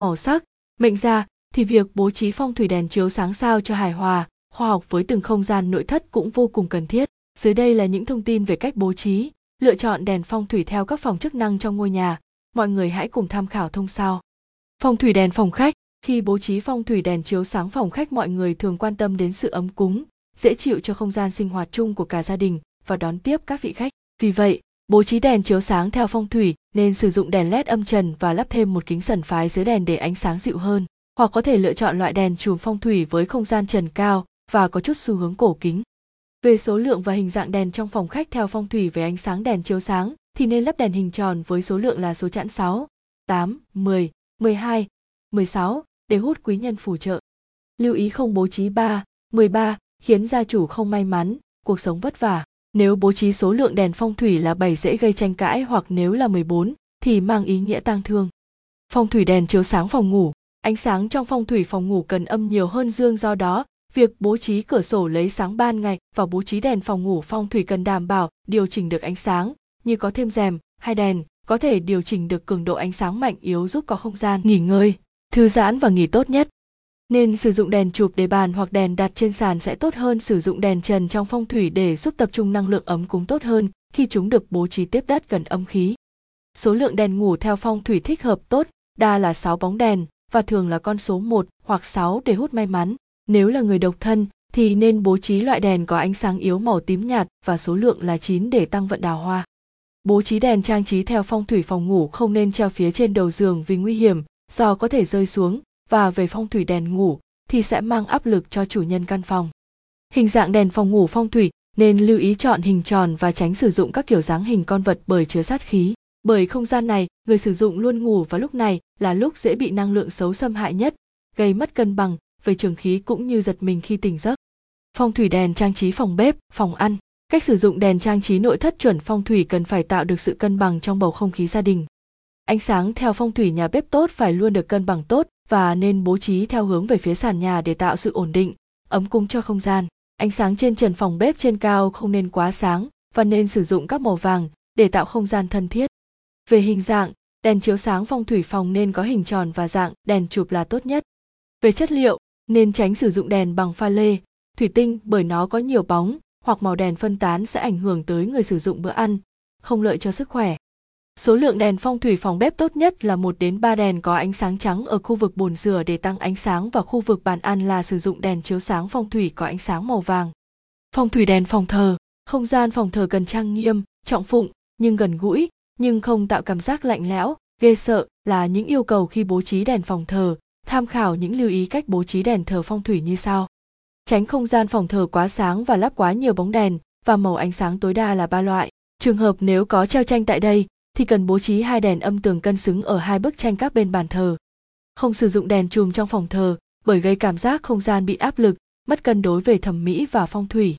màu sắc, mệnh ra, thì việc bố trí phong thủy đèn chiếu sáng sao cho hài hòa, khoa học với từng không gian nội thất cũng vô cùng cần thiết. Dưới đây là những thông tin về cách bố trí, lựa chọn đèn phong thủy theo các phòng chức năng trong ngôi nhà. Mọi người hãy cùng tham khảo thông sau phong thủy đèn phòng khách, khi bố trí phong thủy đèn chiếu sáng phòng khách, mọi người thường quan tâm đến sự ấm cúng, dễ chịu cho không gian sinh hoạt chung của cả gia đình và đón tiếp các vị khách. Vì vậy bố trí đèn chiếu sáng theo phong thủy nên sử dụng đèn led âm trần và lắp thêm một kính sần phái dưới đèn để ánh sáng dịu hơn hoặc có thể lựa chọn loại đèn chùm phong thủy với không gian trần cao và có chút xu hướng cổ kính về số lượng và hình dạng đèn trong phòng khách theo phong thủy về ánh sáng đèn chiếu sáng thì nên lắp đèn hình tròn với số lượng là số chẵn 6, 8, 10, 12, 16 để hút quý nhân phù trợ. Lưu ý không bố trí 3, 13 khiến gia chủ không may mắn, cuộc sống vất vả. Nếu bố trí số lượng đèn phong thủy là 7 dễ gây tranh cãi hoặc nếu là 14 thì mang ý nghĩa tang thương. Phong thủy đèn chiếu sáng phòng ngủ, ánh sáng trong phong thủy phòng ngủ cần âm nhiều hơn dương do đó việc bố trí cửa sổ lấy sáng ban ngày và bố trí đèn phòng ngủ phong thủy cần đảm bảo điều chỉnh được ánh sáng như có thêm rèm hay đèn có thể điều chỉnh được cường độ ánh sáng mạnh yếu giúp có không gian nghỉ ngơi thư giãn và nghỉ tốt nhất nên sử dụng đèn chụp để bàn hoặc đèn đặt trên sàn sẽ tốt hơn sử dụng đèn trần trong phong thủy để giúp tập trung năng lượng ấm cúng tốt hơn khi chúng được bố trí tiếp đất gần âm khí. Số lượng đèn ngủ theo phong thủy thích hợp tốt, đa là 6 bóng đèn và thường là con số 1 hoặc 6 để hút may mắn. Nếu là người độc thân thì nên bố trí loại đèn có ánh sáng yếu màu tím nhạt và số lượng là 9 để tăng vận đào hoa. Bố trí đèn trang trí theo phong thủy phòng ngủ không nên treo phía trên đầu giường vì nguy hiểm, do có thể rơi xuống và về phong thủy đèn ngủ thì sẽ mang áp lực cho chủ nhân căn phòng. Hình dạng đèn phòng ngủ phong thủy nên lưu ý chọn hình tròn và tránh sử dụng các kiểu dáng hình con vật bởi chứa sát khí. Bởi không gian này, người sử dụng luôn ngủ và lúc này là lúc dễ bị năng lượng xấu xâm hại nhất, gây mất cân bằng về trường khí cũng như giật mình khi tỉnh giấc. Phong thủy đèn trang trí phòng bếp, phòng ăn. Cách sử dụng đèn trang trí nội thất chuẩn phong thủy cần phải tạo được sự cân bằng trong bầu không khí gia đình. Ánh sáng theo phong thủy nhà bếp tốt phải luôn được cân bằng tốt và nên bố trí theo hướng về phía sàn nhà để tạo sự ổn định, ấm cúng cho không gian. Ánh sáng trên trần phòng bếp trên cao không nên quá sáng và nên sử dụng các màu vàng để tạo không gian thân thiết. Về hình dạng, đèn chiếu sáng phong thủy phòng nên có hình tròn và dạng đèn chụp là tốt nhất. Về chất liệu, nên tránh sử dụng đèn bằng pha lê, thủy tinh bởi nó có nhiều bóng hoặc màu đèn phân tán sẽ ảnh hưởng tới người sử dụng bữa ăn, không lợi cho sức khỏe. Số lượng đèn phong thủy phòng bếp tốt nhất là 1 đến 3 đèn có ánh sáng trắng ở khu vực bồn rửa để tăng ánh sáng và khu vực bàn ăn là sử dụng đèn chiếu sáng phong thủy có ánh sáng màu vàng. Phong thủy đèn phòng thờ, không gian phòng thờ cần trang nghiêm, trọng phụng nhưng gần gũi, nhưng không tạo cảm giác lạnh lẽo, ghê sợ là những yêu cầu khi bố trí đèn phòng thờ, tham khảo những lưu ý cách bố trí đèn thờ phong thủy như sau. Tránh không gian phòng thờ quá sáng và lắp quá nhiều bóng đèn và màu ánh sáng tối đa là ba loại. Trường hợp nếu có treo tranh tại đây thì cần bố trí hai đèn âm tường cân xứng ở hai bức tranh các bên bàn thờ. Không sử dụng đèn chùm trong phòng thờ bởi gây cảm giác không gian bị áp lực, mất cân đối về thẩm mỹ và phong thủy.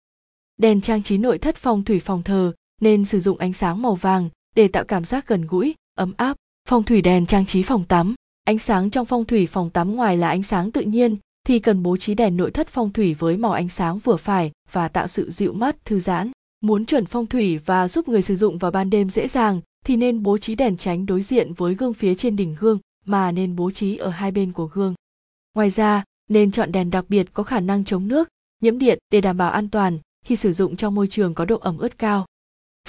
Đèn trang trí nội thất phong thủy phòng thờ nên sử dụng ánh sáng màu vàng để tạo cảm giác gần gũi, ấm áp. Phong thủy đèn trang trí phòng tắm, ánh sáng trong phong thủy phòng tắm ngoài là ánh sáng tự nhiên thì cần bố trí đèn nội thất phong thủy với màu ánh sáng vừa phải và tạo sự dịu mắt, thư giãn. Muốn chuẩn phong thủy và giúp người sử dụng vào ban đêm dễ dàng thì nên bố trí đèn tránh đối diện với gương phía trên đỉnh gương mà nên bố trí ở hai bên của gương. Ngoài ra, nên chọn đèn đặc biệt có khả năng chống nước, nhiễm điện để đảm bảo an toàn khi sử dụng trong môi trường có độ ẩm ướt cao.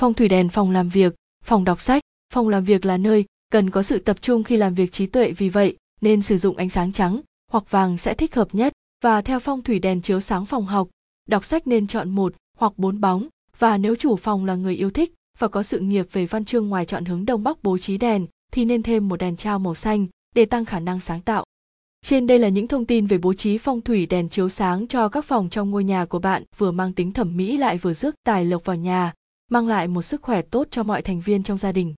Phong thủy đèn phòng làm việc, phòng đọc sách, phòng làm việc là nơi cần có sự tập trung khi làm việc trí tuệ vì vậy nên sử dụng ánh sáng trắng hoặc vàng sẽ thích hợp nhất và theo phong thủy đèn chiếu sáng phòng học, đọc sách nên chọn một hoặc bốn bóng và nếu chủ phòng là người yêu thích và có sự nghiệp về văn chương ngoài chọn hướng đông bắc bố trí đèn thì nên thêm một đèn trao màu xanh để tăng khả năng sáng tạo. Trên đây là những thông tin về bố trí phong thủy đèn chiếu sáng cho các phòng trong ngôi nhà của bạn vừa mang tính thẩm mỹ lại vừa rước tài lộc vào nhà, mang lại một sức khỏe tốt cho mọi thành viên trong gia đình.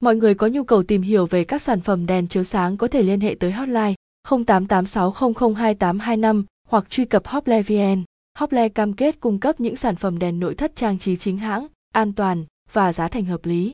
Mọi người có nhu cầu tìm hiểu về các sản phẩm đèn chiếu sáng có thể liên hệ tới hotline 0886002825 hoặc truy cập Hople VN. Hople cam kết cung cấp những sản phẩm đèn nội thất trang trí chính hãng, an toàn và giá thành hợp lý.